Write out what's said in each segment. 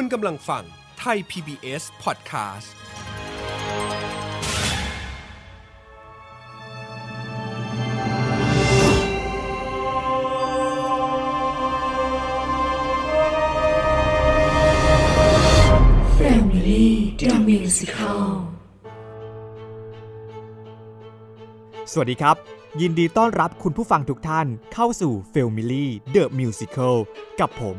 คุณกำลังฟังไทย PBS Podcast แฟมิลี่ดอมิวสิคลสวัสดีครับ ยินดีต้อนรับคุณผู้ฟังทุกท่านเข้าสู่ f a m i l y The Musical กับผม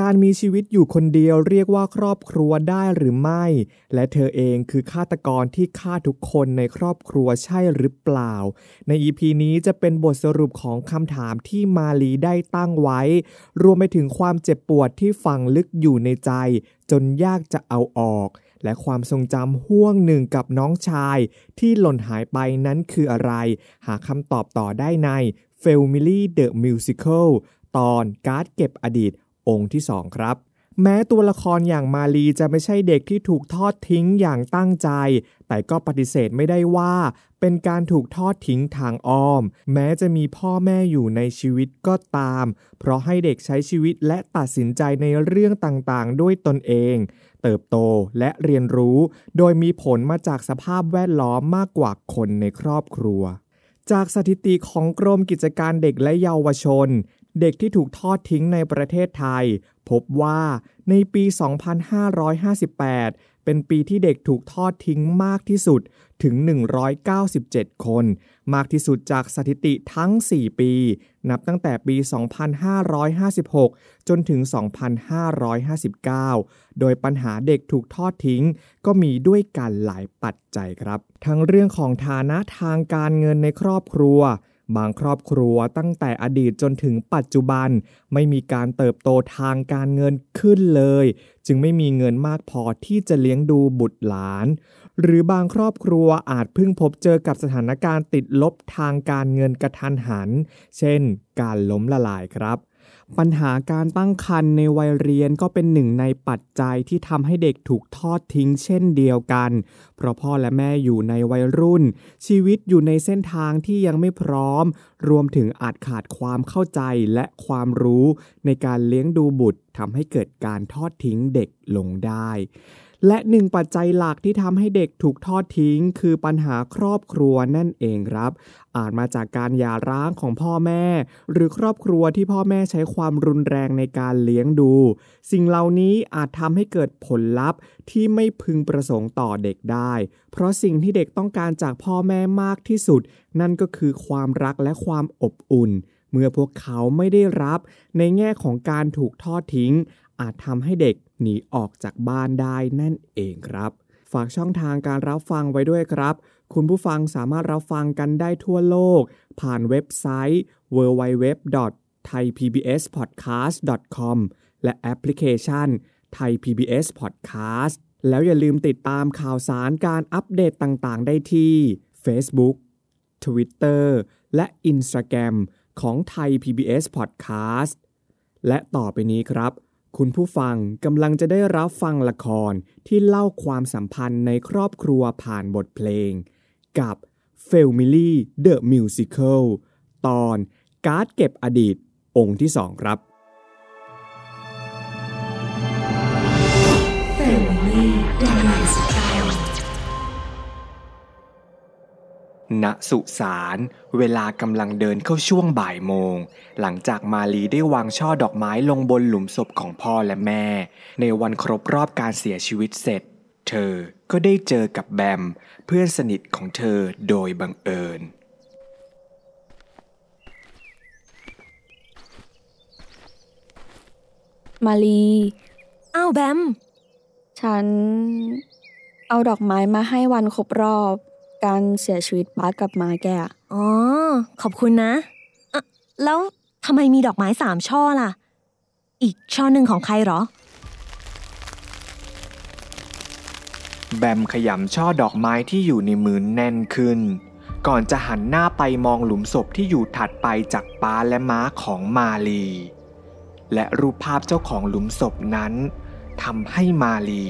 การมีชีวิตอยู่คนเดียวเรียกว่าครอบครัวได้หรือไม่ และเธอเองคือฆาตกรที่ฆ่าทุกคนในครอบครัวใช่หรือเปล่า ใน EP นี้จะเป็นบทสรุปของคำถามที่มาลีได้ตั้งไว้ รวมไปถึงความเจ็บปวดที่ฝังลึกอยู่ในใจ จนยากจะเอาออก และความทรงจำห่วงหนึ่งกับน้องชาย ที่หล่นหายไปนั้นคืออะไร หาคำตอบต่อได้ใน Family The Musical ตอนการ์ดเก็บอดีต องค์ที่ 2 ครับ แม้ตัวละครอย่างมาลีจะไม่ใช่เด็กที่ถูกทอดทิ้งอย่างตั้งใจ แต่ก็ปฏิเสธไม่ได้ว่า เป็นการถูกทอดทิ้งทางอ้อม แม้จะมีพ่อแม่อยู่ในชีวิตก็ตาม เพราะให้เด็กใช้ชีวิตและตัดสินใจในเรื่องต่างๆ ด้วยตนเอง เติบโตและเรียนรู้ โดยมีผลมาจากสภาพแวดล้อมมากกว่าคนในครอบครัวจากสถิติของกรมกิจการเด็กและเยาวชน เด็กที่ถูกทอดทิ้งในประเทศไทย พบว่าในปี 2558 เป็นปีที่เด็กถูกทอดทิ้งมากที่สุดถึง 197 คน มากที่สุดจากสถิติทั้ง 4 ปี นับตั้งแต่ปี 2556 จนถึง 2559 โดยปัญหาเด็กถูกทอดทิ้ง ก็มีด้วยกันหลายปัจจัยครับ ทั้งเรื่องของฐานะทางการเงินในครอบครัว บางครอบครัวตั้งแต่อดีตจนถึงปัจจุบัน ไม่มีการเติบโตทางการเงินขึ้นเลย จึงไม่มีเงินมากพอที่จะเลี้ยงดูบุตรหลาน หรือบางครอบครัวอาจเพิ่งพบเจอกับสถานการณ์ติดลบทางการเงินกระทันหัน เช่น การล้มละลายครับ ปัญหาการตั้งครรภ์ในวัยเรียนก็เป็นหนึ่งในปัจจัยที่ทำให้เด็กถูกทอดทิ้งเช่นเดียวกัน เพราะพ่อและแม่อยู่ในวัยรุ่น ชีวิตอยู่ในเส้นทางที่ยังไม่พร้อม รวมถึงอาจขาดความเข้าใจและความรู้ในการเลี้ยงดูบุตรทำให้เกิดการทอดทิ้งเด็กลงได้ และหนึ่งปัจจัยหลักที่ทำให้เด็กถูกทอดทิ้ง คือปัญหาครอบครัวนั่นเองครับ อาจมาจากการหย่าร้างของพ่อแม่ หรือครอบครัวที่พ่อแม่ใช้ความรุนแรงในการเลี้ยงดู สิ่งเหล่านี้อาจทำให้เกิดผลลัพธ์ที่ไม่พึงประสงค์ต่อเด็กได้ เพราะสิ่งที่เด็กต้องการจากพ่อแม่มากที่สุด นั่นก็คือความรักและความอบอุ่นเมื่อพวกเขาไม่ได้รับในแง่ของการถูกทอดทิ้ง อาจทำให้เด็กหนีออกจากบ้านได้นั่นเองครับ ฝากช่องทางการรับฟังไว้ด้วยครับ คุณผู้ฟังสามารถรับฟังกันได้ทั่วโลก ผ่านเว็บไซต์ www.thaipbspodcast.com และแอปพลิเคชัน Thai PBS Podcast แล้วอย่าลืมติดตามข่าวสารการอัปเดตต่างๆ ได้ที่ Facebook Twitter และ Instagram ของ Thai PBS Podcast และต่อไปนี้ครับ คุณผู้ฟังกำลังจะได้รับฟังละครที่เล่าความสัมพันธ์ในครอบครัวผ่านบทเพลง กับ f a m i l y The Musical ตอนการ์ดเก็บอดีตองค์ที่สองครับ ณสุสานเวลากำลังเดินเข้าช่วงบ่ายโมง หลังจากมาลีได้วางช่อดอกไม้ลงบนหลุมศพของพ่อและแม่ ในวันครบรอบการเสียชีวิตเสร็จ เธอก็ได้เจอกับแบม เพื่อนสนิทของเธอโดยบังเอิญ มาลี อ้าวแบม ฉัน เอาดอกไม้มาให้วันครบรอบ การเสียชีวิตบาสกับมาแกอะอ๋อ ขอบคุณนะอะแล้วทำไมมีดอกไม้สามช่อล่ะ อีกช่อหนึ่งของใครเหรอ แบมขยำช่อดอกไม้ที่อยู่ในมือแน่นขึ้น ก่อนจะหันหน้าไปมองหลุมศพที่อยู่ถัดไปจากป้าและม้าของมาลี และรูปภาพเจ้าของหลุมศพนั้นทำให้มาลี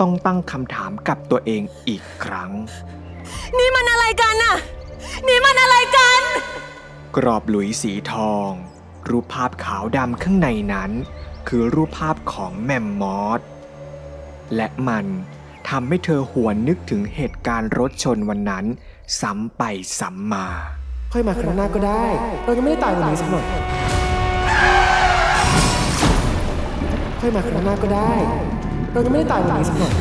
ต้องตั้งคำถามกับตัวเองอีกครั้ง นี่มันอะไรกันน่ะ นี่มันอะไรกัน กรอบหลุยสีทอง รูปภาพขาวดำข้างในนั้น คือรูปภาพของแมมมอสและมันทำให้เธอหวนนึกถึงเหตุการณ์รถชนวันนั้น ซ้ำไปซ้ำมา ค่อยมาครั้งหน้าก็ได้ เรายังไม่ได้ตายวันนี้สักหน่อย ค่อยมาครั้งหน้าก็ได้ เรายังไม่ได้ตายวันนี้สักหน่อย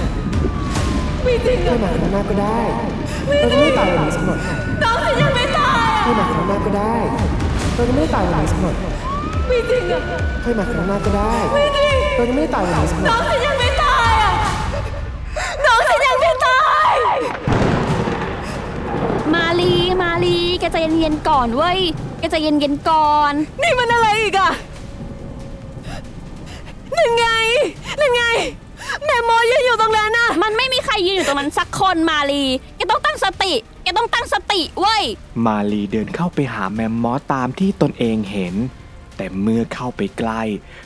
ไม่จริงค่อยมาครั้งหน้าก็ได้ เรายังไม่ได้ตายวันนี้สักหน่อยน้องฉันยังไม่ตายอะค่อยมาครั้งหน้าก็ได้ เรายังไม่ได้ตายวันนี้สักหน่อยไม่จริงอะค่อยมาครั้งหน้าก็ได้เรายังไม่ได้ตายวันนี้สักหน่น้ออยงฉันยังไม่ตายอะ น้องฉันยังไม่ตาย มาลีมาลีแกใจเย็นๆก่อนเว้ย แกใจเย็นๆก่อน นี่มันอะไรอีกอะนั่นไงนั่นไง แม่มอยืนอยู่ตรงนั้นน่ะ มันไม่มีใครยืนอยู่ตรงนั้นสักคนมาลีแกต้องตั้ง สติ แกต้องตั้งสติเว้ย มาลีเดินเข้าไปหาแมมมอสตามที่ตนเองเห็น แต่เมื่อเข้าไปใกล้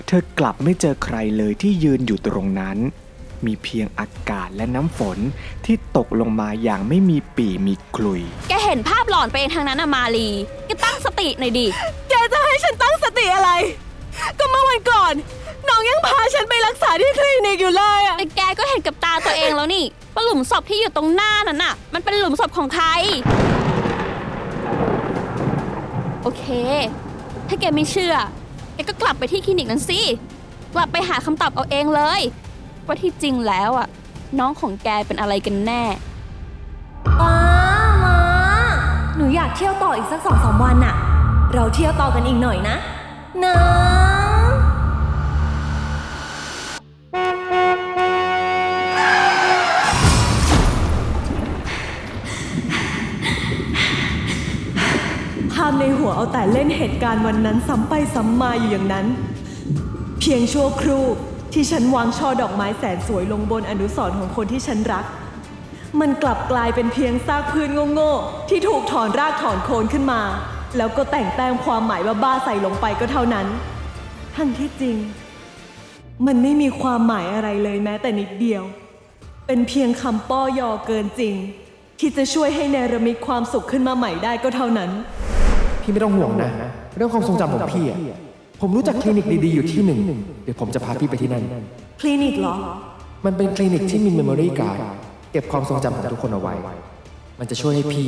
เธอกลับไม่เจอใครเลยที่ยืนอยู่ตรงนั้น มีเพียงอากาศและน้ำฝนที่ตกลงมาอย่างไม่มีปีมีกลุย แกเห็นภาพหลอนไปเองทางนั้นอะมาลี แกตั้งสติหน่อยดิ แกจะให้ฉันตั้งสติอะไร ก็เมื่อวันก่อน น้องยังพาฉันไปรักษาที่คลินิกอยู่เลยอะแต่แกก็เห็นกับตาตัวเองแล้วนี่ว่าหลุมศพที่อยู่ตรงหน้านั้นน่ะ มันเป็นหลุมศพของใคร โอเค ถ้าแกไม่เชื่อ แกก็กลับไปที่คลินิกนั้นสิ กลับไปหาคำตอบเอาเองเลย ว่าที่จริงแล้วอะน้องของแกเป็นอะไรกันแน่ป้ามาหนูอยากเที่ยวต่ออีกสักสองสามวันน่ะ เราเที่ยวต่อกันอีกหน่อยนะนะ แต่เล่นเหตุการณ์วันนั้นซ้ำไปซ้ำมาอยู่อย่างนั้น เพียงชั่วครู่ที่ฉันวางช่อดอกไม้แสนสวยลงบนอนุสรณ์ของคนที่ฉันรัก มันกลับกลายเป็นเพียงซากพื้นโง่ๆที่ถูกถอนรากถอนโคนขึ้นมา แล้วก็แต่งแต้มความหมายบ้าๆใส่ลงไปก็เท่านั้น ทั้งที่จริง มันไม่มีความหมายอะไรเลยแม้แต่นิดเดียว เป็นเพียงคำป้อยอเกินจริง ที่จะช่วยให้เนรมิตความสุขขึ้นมาใหม่ได้ก็เท่านั้น พี่ไม่ต้องห่วงนะ เรื่องความทรงจำของพี่อะผมรู้จักคลินิกดีๆอยู่ที่หนึ่ง เดี๋ยวผมจะพาพี่ไปที่นั่น คลินิกเหรอ มันเป็นคลินิกที่มี memory card เก็บความทรงจำของทุกคนเอาไว้ มันจะช่วยให้พี่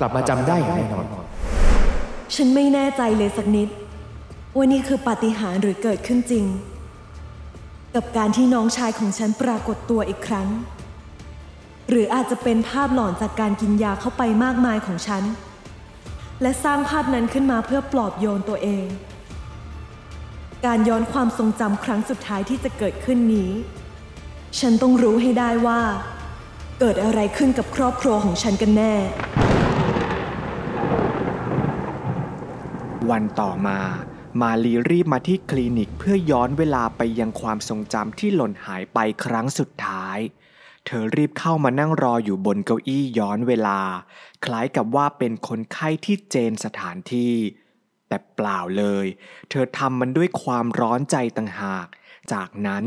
กลับมาจำได้อย่างแน่นอน ฉันไม่แน่ใจเลยสักนิด ว่านี่คือปาฏิหาริย์หรือเกิดขึ้นจริง กับการที่น้องชายของฉันปรากฏตัวอีกครั้ง หรืออาจจะเป็นภาพหลอนจากการกินยาเข้าไปมากมายของฉัน และสร้างภาพนั้นขึ้นมาเพื่อปลอบโยนตัวเอง การย้อนความทรงจำครั้งสุดท้ายที่จะเกิดขึ้นนี้ ฉันต้องรู้ให้ได้ว่า เกิดอะไรขึ้นกับครอบครัวของฉันกันแน่ วันต่อมา มาลีรีบมาที่คลินิกเพื่อย้อนเวลาไปยังความทรงจำที่หล่นหายไปครั้งสุดท้าย เธอรีบเข้ามานั่งรออยู่บนเก้าอี้ย้อนเวลา คล้ายกับว่าเป็นคนไข้ที่เจนสถานที่ แต่เปล่าเลย เธอทำมันด้วยความร้อนใจต่างหาก จากนั้น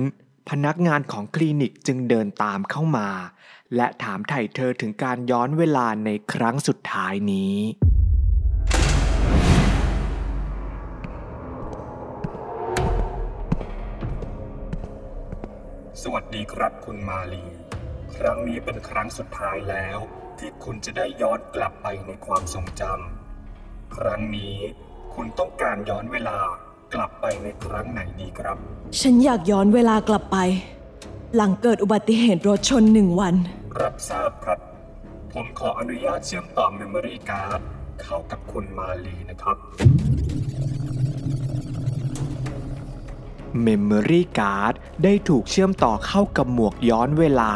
พนักงานของคลินิกจึงเดินตามเข้ามา และถามไถ่เธอถึงการย้อนเวลาในครั้งสุดท้ายนี้สวัสดีครับคุณมาลี ครั้งนี้เป็นครั้งสุดท้ายแล้ว ที่คุณจะได้ย้อนกลับไปในความทรงจำครั้งนี้คุณต้องการย้อนเวลากลับไปในครั้งไหนดีครับ ฉันอยากย้อนเวลากลับไป หลังเกิดอุบัติเหตุรถชนหนึ่งวัน รับทราบครับ ผมขออนุญาตเชื่อมต่อเมมโมรี่การ์ดเข้ากับคุณมาลีนะครับ Memory Card ได้ถูกเชื่อมต่อเข้ากับหมวกย้อนเวลา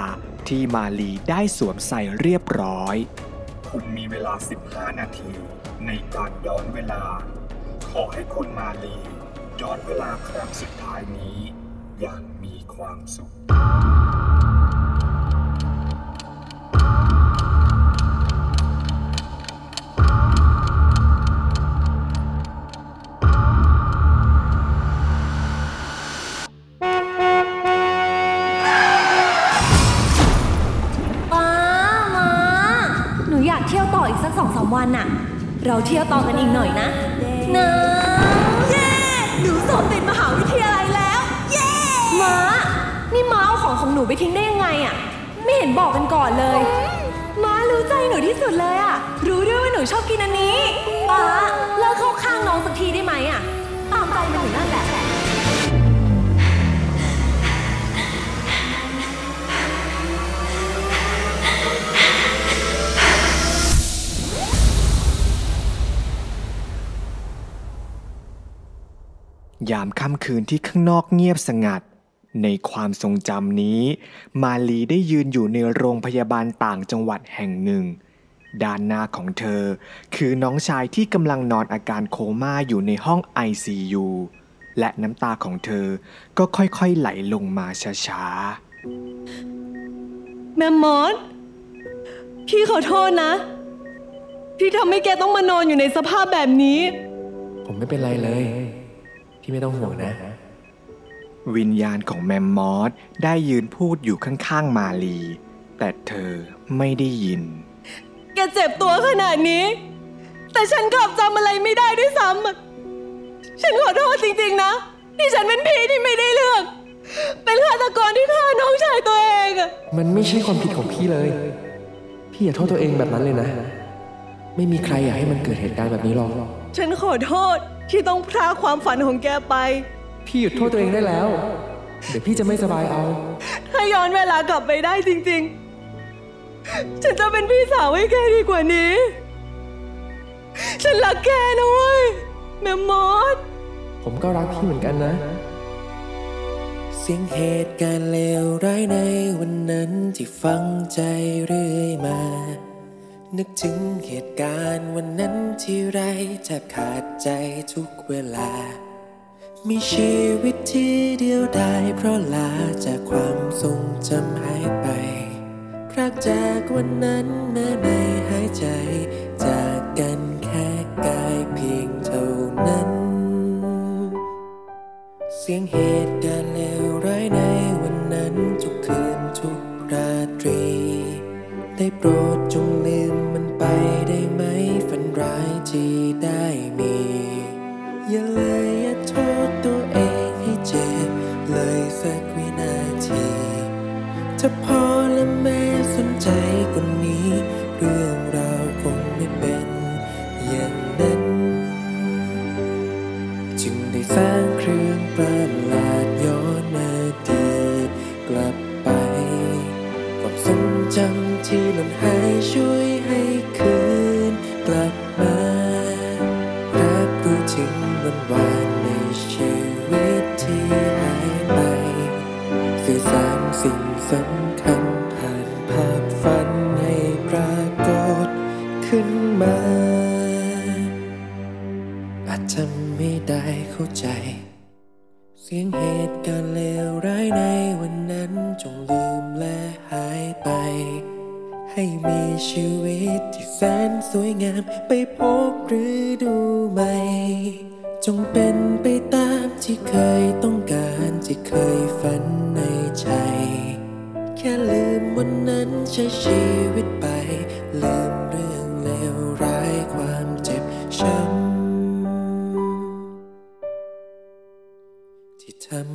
ที่มาลีได้สวมใส่เรียบร้อย คุณมีเวลา 15 นาที ในการย้อนเวลา ขอให้คุณมาลีย้อนเวลาครั้งสุดท้ายนี้ อย่างมีความสุข วันน่ะ เราเที่ยวต่อกันอีกหน่อยนะนะเย้หนูสอบติดมหาวิทยาลัยแล้ว เย้ม้านี่ม้าเอาของของหนูไปทิ้งได้ยังไงอะไม่เห็นบอกกันก่อนเลย ม้ารู้ใจหนูที่สุดเลยอะรู้ด้วยว่าหนูชอบกินอันนี้ป้าเลิกเข้าข้างน้องสักทีได้ไหมอะตามใจมันอยู่นั่นแหละ ยามค่ำคืนที่ข้างนอกเงียบสงัด ในความทรงจำนี้ มาลีได้ยืนอยู่ในโรงพยาบาลต่างจังหวัดแห่งหนึ่ง ด้านหน้าของเธอ คือน้องชายที่กำลังนอนอาการโคม่าอยู่ในห้อง ICU และน้ำตาของเธอก็ค่อยๆไหลลงมาช้าแมมมอสพี่ขอโทษนะ พี่ทำให้แกต้องมานอนอยู่ในสภาพแบบนี้ ผมไม่เป็นไรเลย พี่ไม่ต้องห่วงนะๆวิญญาณของแมมมอสได้ยืนพูดอยู่ข้างๆมาลี แต่เธอไม่ได้ยิน แกเจ็บตัวขนาดนี้ แต่ฉันกลับจำอะไรไม่ได้ด้วยซ้ำอะฉันขอโทษจริงๆนะ ที่ฉันเป็นพี่ที่ไม่ได้เลือกเป็นฆาตกรที่ฆ่าน้องชายตัวเองอะมันไม่ใช่ความผิดของพี่เลย พี่อย่าโทษตัวเองแบบนั้นเลยนะ ไม่มีใครอยากให้มันเกิดเหตุการณ์แบบนี้หรอก ฉันขอโทษ ที่ต้องพรากความฝันของแกไป พี่หยุดโทษตัวเองได้แล้ว เดี๋ยวพี่จะไม่สบายเอา ถ้าย้อนเวลากลับไปได้จริง ๆ ฉันจะเป็นพี่สาวให้แกดีกว่านี้ ฉันรักแกนะเว้ยแมมมอสผมก็รักพี่เหมือนกันนะ เสียงเหตุการณ์เลวร้ายในวันนั้นที่ฟังใจเรื่อยมา นึกถึงเหตุการณ์วันนั้นที่ไรแทบขาดใจทุกเวลา มีชีวิตที่เดียวดายเพราะลาจากความทรงจำหายไป พรากจากวันนั้นแม้ไม่หายใจ จากกันแค่กายเพียงเท่านั้น เสียงเหตุ สิ่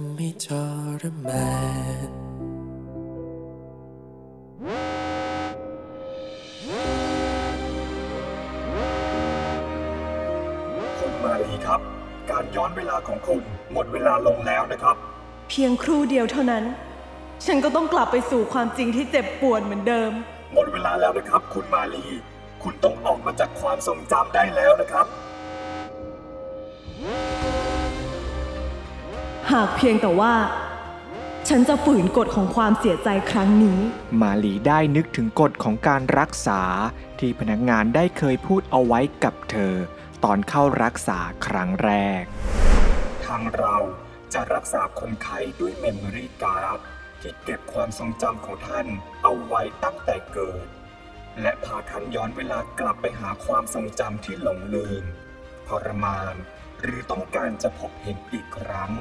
ำให้ทรมานคุณมาลีครับ การย้อนเวลาของคุณหมดเวลาลงแล้วนะครับ เพียงครู่เดียวเท่านั้น ฉันก็ต้องกลับไปสู่ความจริงที่เจ็บปวดเหมือนเดิม หมดเวลาแล้วนะครับ คุณมาลีคุณต้องออกมาจากความทรงจำได้แล้วนะครับ หากเพียงแต่ว่า ฉันจะฝืนกฎของความเสียใจครั้งนี้ มาลีได้นึกถึงกฎของการรักษาที่พนักงานได้เคยพูดเอาไว้กับเธอ ตอนเข้ารักษาครั้งแรก ทางเราจะรักษาคนไข้ด้วยเมมโมรี่การ์ดที่เก็บความทรงจำของท่านเอาไว้ตั้งแต่เกิด และพาท่านย้อนเวลากลับไปหาความทรงจำที่หลงลืมทรมาน หรือต้องการจะพบเห็นอีกครั้ง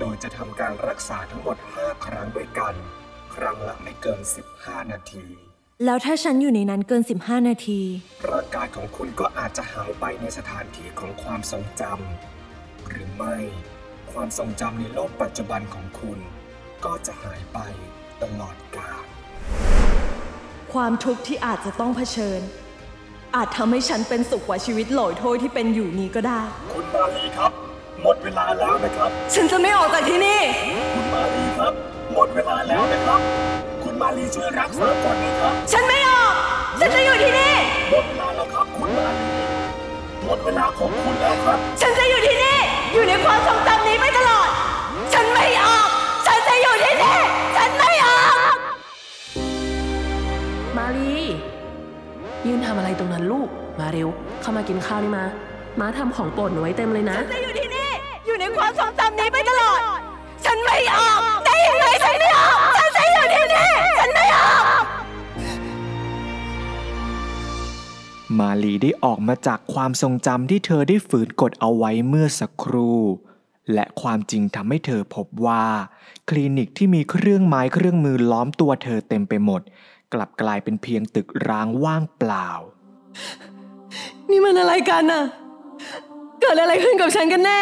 โดยจะทำการรักษาทั้งหมด 5 ครั้งด้วยกัน ครั้งละไม่เกิน 15 นาที แล้วถ้าฉันอยู่ในนั้นเกิน 15 นาทีร่างกายของคุณก็อาจจะหายไปในสถานที่ของความทรงจำหรือไม่ ความทรงจำในโลกปัจจุบันของคุณ ก็จะหายไปตลอดกาลความทุกข์ที่อาจจะต้องเผชิญ อาจทำให้ฉันเป็นสุขกว่าชีวิตโหลอยโทษที่เป็นอยู่นี้ก็ได้ คุณมาลีครับ หมดเวลาแล้วนะครับ ฉันจะไม่ออกจากที่นี่ คุณมาลีครับ หมดเวลาแล้วนะครับ คุณมาลีช่วยรักษาก่อนนะครับ ฉันไม่ออก ฉันจะอยู่ที่นี่ หมดเวลาแล้วครับ คุณมาลีหมดเวลาของคุณแล้วครับ ฉันจะอยู่ที่นี่ อยู่ในความทรงจำนี้ไปตลอด ฉันไม่ออก ฉันจะอยู่ที่นี่ ฉันไม่ออก มาลียืนทำอะไรตรงนั้นลูก มาเร็ว เข้ามากินข้าวนี่มาม้าทำของโปรดหนูไว้เต็มเลยนะ ฉันจะอยู่ที่นี่อยู่ใน ความทรงจำนี้ไปตลอด ฉันไม่ออกได้ยังไงฉันไม่ออกฉันจะอยู่ที่นี่ฉันไม่ออก มาลีได้ออกมาจากความทรงจำที่เธอได้ฝืนกดเอาไว้เมื่อสักครู่และความจริงทำให้เธอพบว่า คลินิกที่มีเครื่องไม้เครื่องมือล้อมตัวเธอเต็มไปหมด กลับกลายเป็นเพียงตึกร้างว่างเปล่า นี่มันอะไรกันน่ะ เกิดอะไรขึ้นกับฉันกันแน่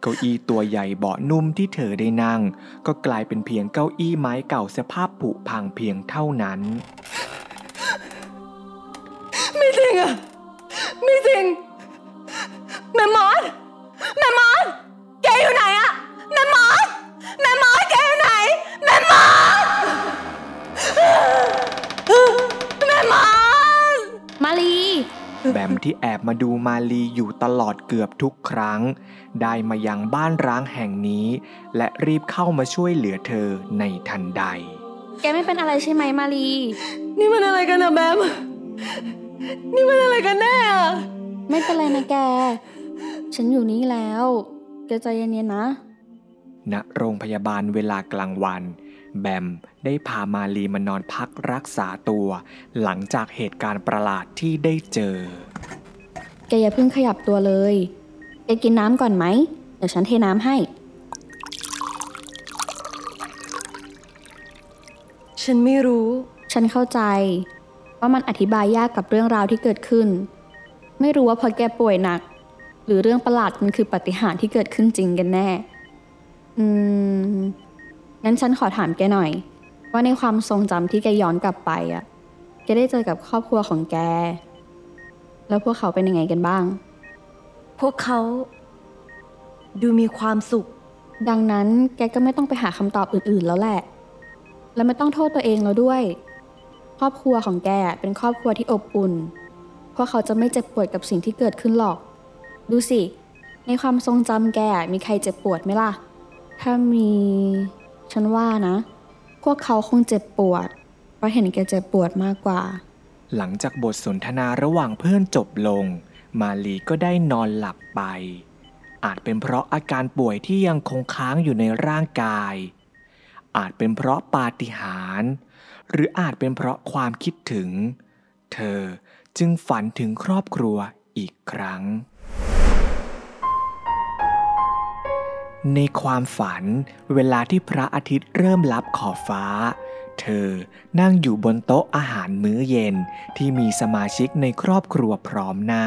เก้าอี้ตัวใหญ่เบาะนุ่มที่เธอได้นั่ง ก็กลายเป็นเพียงเก้าอี้ไม้เก่าสภาพผุพังเพียงเท่านั้น ไม่จริงอะไม่จริงแม่มอสแม่มอสแกอยู่ไหนอะ แบมที่แอบมาดูมาลีอยู่ตลอดเกือบทุกครั้ง ได้มายังบ้านร้างแห่งนี้ และรีบเข้ามาช่วยเหลือเธอในทันใด แกไม่เป็นอะไรใช่ไหมมาลี นี่มันอะไรกันอะแบม นี่มันอะไรกันแน่อะไม่เป็นไรนะแก ฉันอยู่นี่แล้ว แกใจเย็นๆนะ ณ โรงพยาบาลเวลากลางวัน แบมได้พามาลีมานอนพักรักษาตัว หลังจากเหตุการณ์ประหลาดที่ได้เจอ แกอย่าเพิ่งขยับตัวเลย แกกินน้ำก่อนไหม เดี๋ยวฉันเทน้ำให้ ฉันไม่รู้ ฉันเข้าใจ ว่ามันอธิบายยากกับเรื่องราวที่เกิดขึ้น ไม่รู้ว่าเพอแกป่วยหนัก หรือเรื่องประหลาดมันคือปาฏิหาริย์ที่เกิดขึ้นจริงกันแน่ อืม งั้นฉันขอถามแกหน่อย ว่าในความทรงจำที่แกย้อนกลับไปอะ แกได้เจอกับครอบครัวของแก แล้วพวกเขาเป็นยังไงกันบ้าง พวกเขา ดูมีความสุข ดังนั้นแกก็ไม่ต้องไปหาคำตอบอื่น ๆ แล้วแหละ และไม่ต้องโทษตัวเองแล้วด้วย ครอบครัวของแกเป็นครอบครัวที่อบอุ่น พวกเขาจะไม่เจ็บปวดกับสิ่งที่เกิดขึ้นหรอก ดูสิ ในความทรงจำแกมีใครเจ็บปวดไหมล่ะ ถ้ามี ฉันว่านะ พวกเขาคงเจ็บปวด เพราะเห็นแกเจ็บปวดมากกว่า หลังจากบทสนทนาระหว่างเพื่อนจบลง มาลีก็ได้นอนหลับไป อาจเป็นเพราะอาการป่วยที่ยังคงค้างอยู่ในร่างกาย อาจเป็นเพราะปาฏิหาริย์หรืออาจเป็นเพราะความคิดถึง เธอจึงฝันถึงครอบครัวอีกครั้ง ในความฝันเวลาที่พระอาทิตย์เริ่มลับขอบฟ้า เธอนั่งอยู่บนโต๊ะอาหารมื้อเย็นที่มีสมาชิกในครอบครัวพร้อมหน้า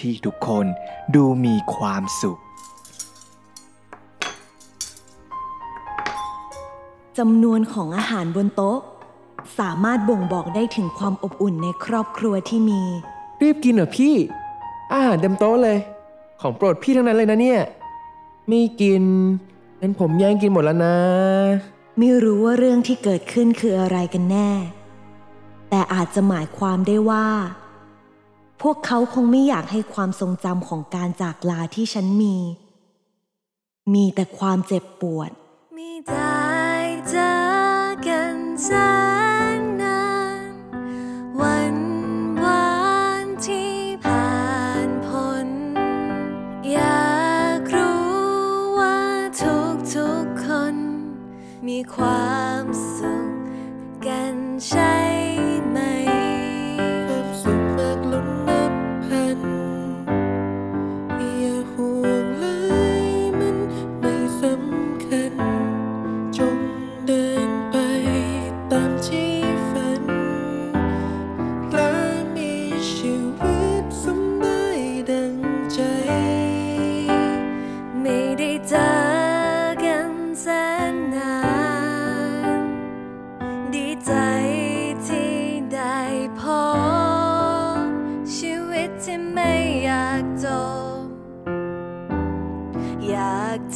ที่ทุกคนดูมีความสุขจำนวนของอาหารบนโต๊ะ สามารถบ่งบอกได้ถึงความอบอุ่นในครอบครัวที่มี รีบกินเหรอพี่ อาหารเต็มโต๊ะเลย ของโปรดพี่ทั้งนั้นเลยนะเนี่ย ไม่กินงั้นผมแย่งกินหมดแล้วนะ ไม่รู้ว่าเรื่องที่เกิดขึ้นคืออะไรกันแน่ แต่อาจจะหมายความได้ว่า พวกเขาคงไม่อยากให้ความทรงจำของการจากลาที่ฉันมี มีแต่ความเจ็บปวดไม่ได้เจ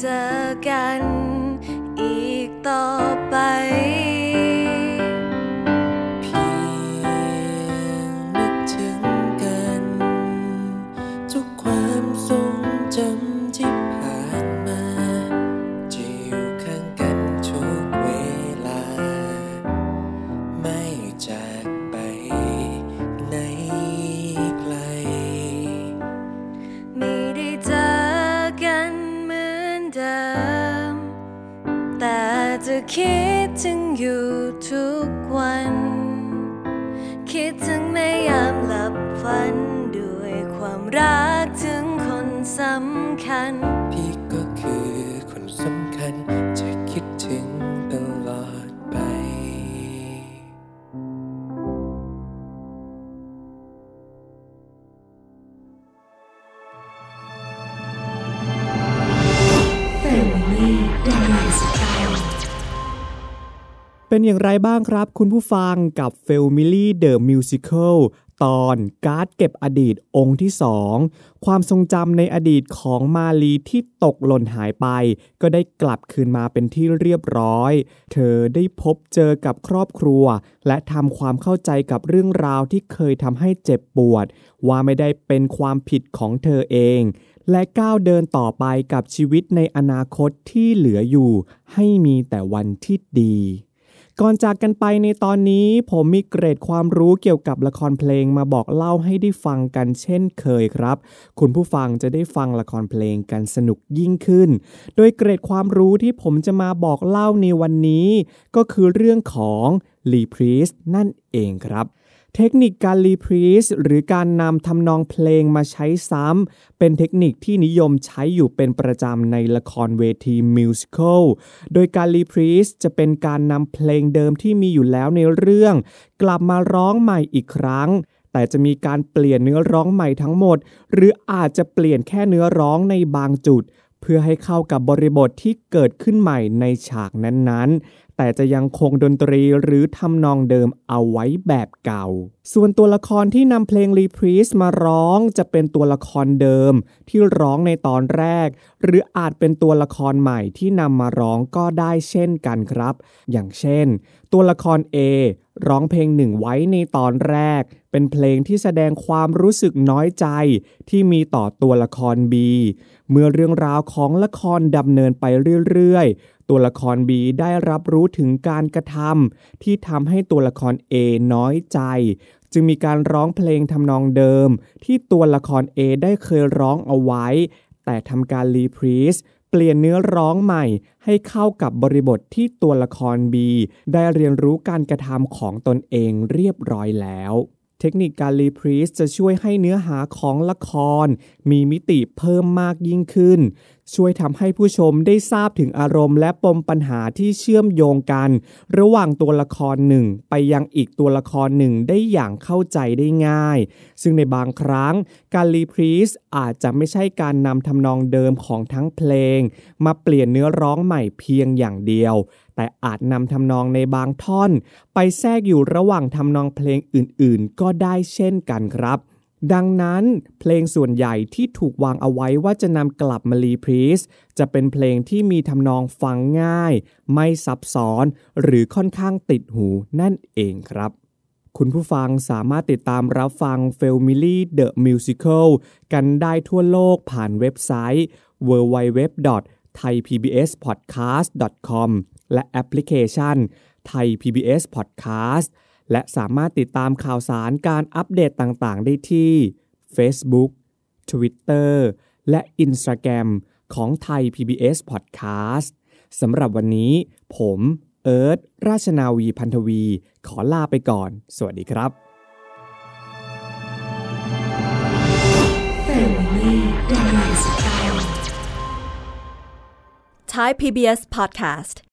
da คิดถึงอยู่ทุกวัน คิดถึงในยามหลับฝัน เป็นอย่างไรบ้างครับ คุณผู้ฟังกับ f a m i l y The Musical ตอนการ์ดเก็บอดีตองค์ที่สองความทรงจำในอดีตของมาลีที่ตกหล่นหายไป ก็ได้กลับคืนมาเป็นที่เรียบร้อย เธอได้พบเจอกับครอบครัว และทำความเข้าใจกับเรื่องราวที่เคยทำให้เจ็บปวด ว่าไม่ได้เป็นความผิดของเธอเองและก้าวเดินต่อไปกับชีวิตในอนาคตที่เหลืออยู่ ให้มีแต่วันที่ดี ก่อนจากกันไปในตอนนี้ ผมมีเกรดความรู้เกี่ยวกับละครเพลงมาบอกเล่าให้ได้ฟังกันเช่นเคยครับ คุณผู้ฟังจะได้ฟังละครเพลงกันสนุกยิ่งขึ้น โดยเกรดความรู้ที่ผมจะมาบอกเล่าในวันนี้ ก็คือเรื่องของลีพรีสนั่นเองครับ เทคนิคการรีพรีสหรือการนำทำนองเพลงมาใช้ซ้ำเป็นเทคนิคที่นิยมใช้อยู่เป็นประจำในละครเวทีมิวสิควลโดยการรีพรีสจะเป็นการนำเพลงเดิมที่มีอยู่แล้วในเรื่อง กลับมาร้องใหม่อีกครั้งแต่จะมีการเปลี่ยนเนื้อร้องใหม่ทั้งหมด หรืออาจจะเปลี่ยนแค่เนื้อร้องในบางจุด เพื่อให้เข้ากับบริบทที่เกิดขึ้นใหม่ในฉากนั้นๆ แต่จะยังคงดนตรีหรือทำนองเดิมเอาไว้แบบเก่าส่วนตัวละครที่นำเพลงรีพรีสมาร้องจะเป็นตัวละครเดิม ที่ร้องในตอนแรก หรืออาจเป็นตัวละครใหม่ที่นำมาร้องก็ได้เช่นกันครับ อย่างเช่น ตัวละคร A ร้องเพลงหนึ่งไว้ในตอนแรก เป็นเพลงที่แสดงความรู้สึกน้อยใจที่มีต่อตัวละคร B เมื่อเรื่องราวของละครดำเนินไปเรื่อยๆ ตัวละคร B ได้รับรู้ถึงการกระทำที่ทำให้ตัวละคร A น้อยใจ จึงมีการร้องเพลงทำนองเดิม ที่ตัวละคร A ได้เคยร้องเอาไว้ แต่ทำการรีพรีสเปลี่ยนเนื้อร้องใหม่ให้เข้ากับบริบทที่ตัวละคร B ได้เรียนรู้การกระทำของตนเองเรียบร้อยแล้ว เทคนิคการรีพรีสจะช่วยให้เนื้อหาของละคร มีมิติเพิ่มมากยิ่งขึ้น ช่วยทำให้ผู้ชมได้ทราบถึงอารมณ์และปมปัญหาที่เชื่อมโยงกัน ระหว่างตัวละครหนึ่งไปยังอีกตัวละครหนึ่งได้อย่างเข้าใจได้ง่าย ซึ่งในบางครั้งการรีพรีสอาจจะไม่ใช่การนำทำนองเดิมของทั้งเพลง มาเปลี่ยนเนื้อร้องใหม่เพียงอย่างเดียว แต่อาจนำทำนองในบางท่อน ไปแทรกอยู่ระหว่างทำนองเพลงอื่นๆ ก็ได้เช่นกันครับ ดังนั้นเพลงส่วนใหญ่ที่ถูกวางเอาไว้ว่าจะนำกลับมารีพรีสจะเป็นเพลงที่มีทำนองฟังง่าย ไม่ซับซ้อน หรือค่อนข้างติดหูนั่นเองครับคุณผู้ฟังสามารถติดตามรับฟัง f a m i l y The Musical กันได้ทั่วโลกผ่านเว็บไซต์ www.thaipbspodcast.com และแอปพลิเคชัน Thai PBS Podcast และสามารถติดตามข่าวสารการอัปเดตต่างๆ ได้ที่ Facebook Twitter และ Instagram ของไทย PBS Podcast สำหรับวันนี้ ผมเอิร์ธราชนาวีพันธวี ขอลาไปก่อน สวัสดีครับ Thai PBS podcast.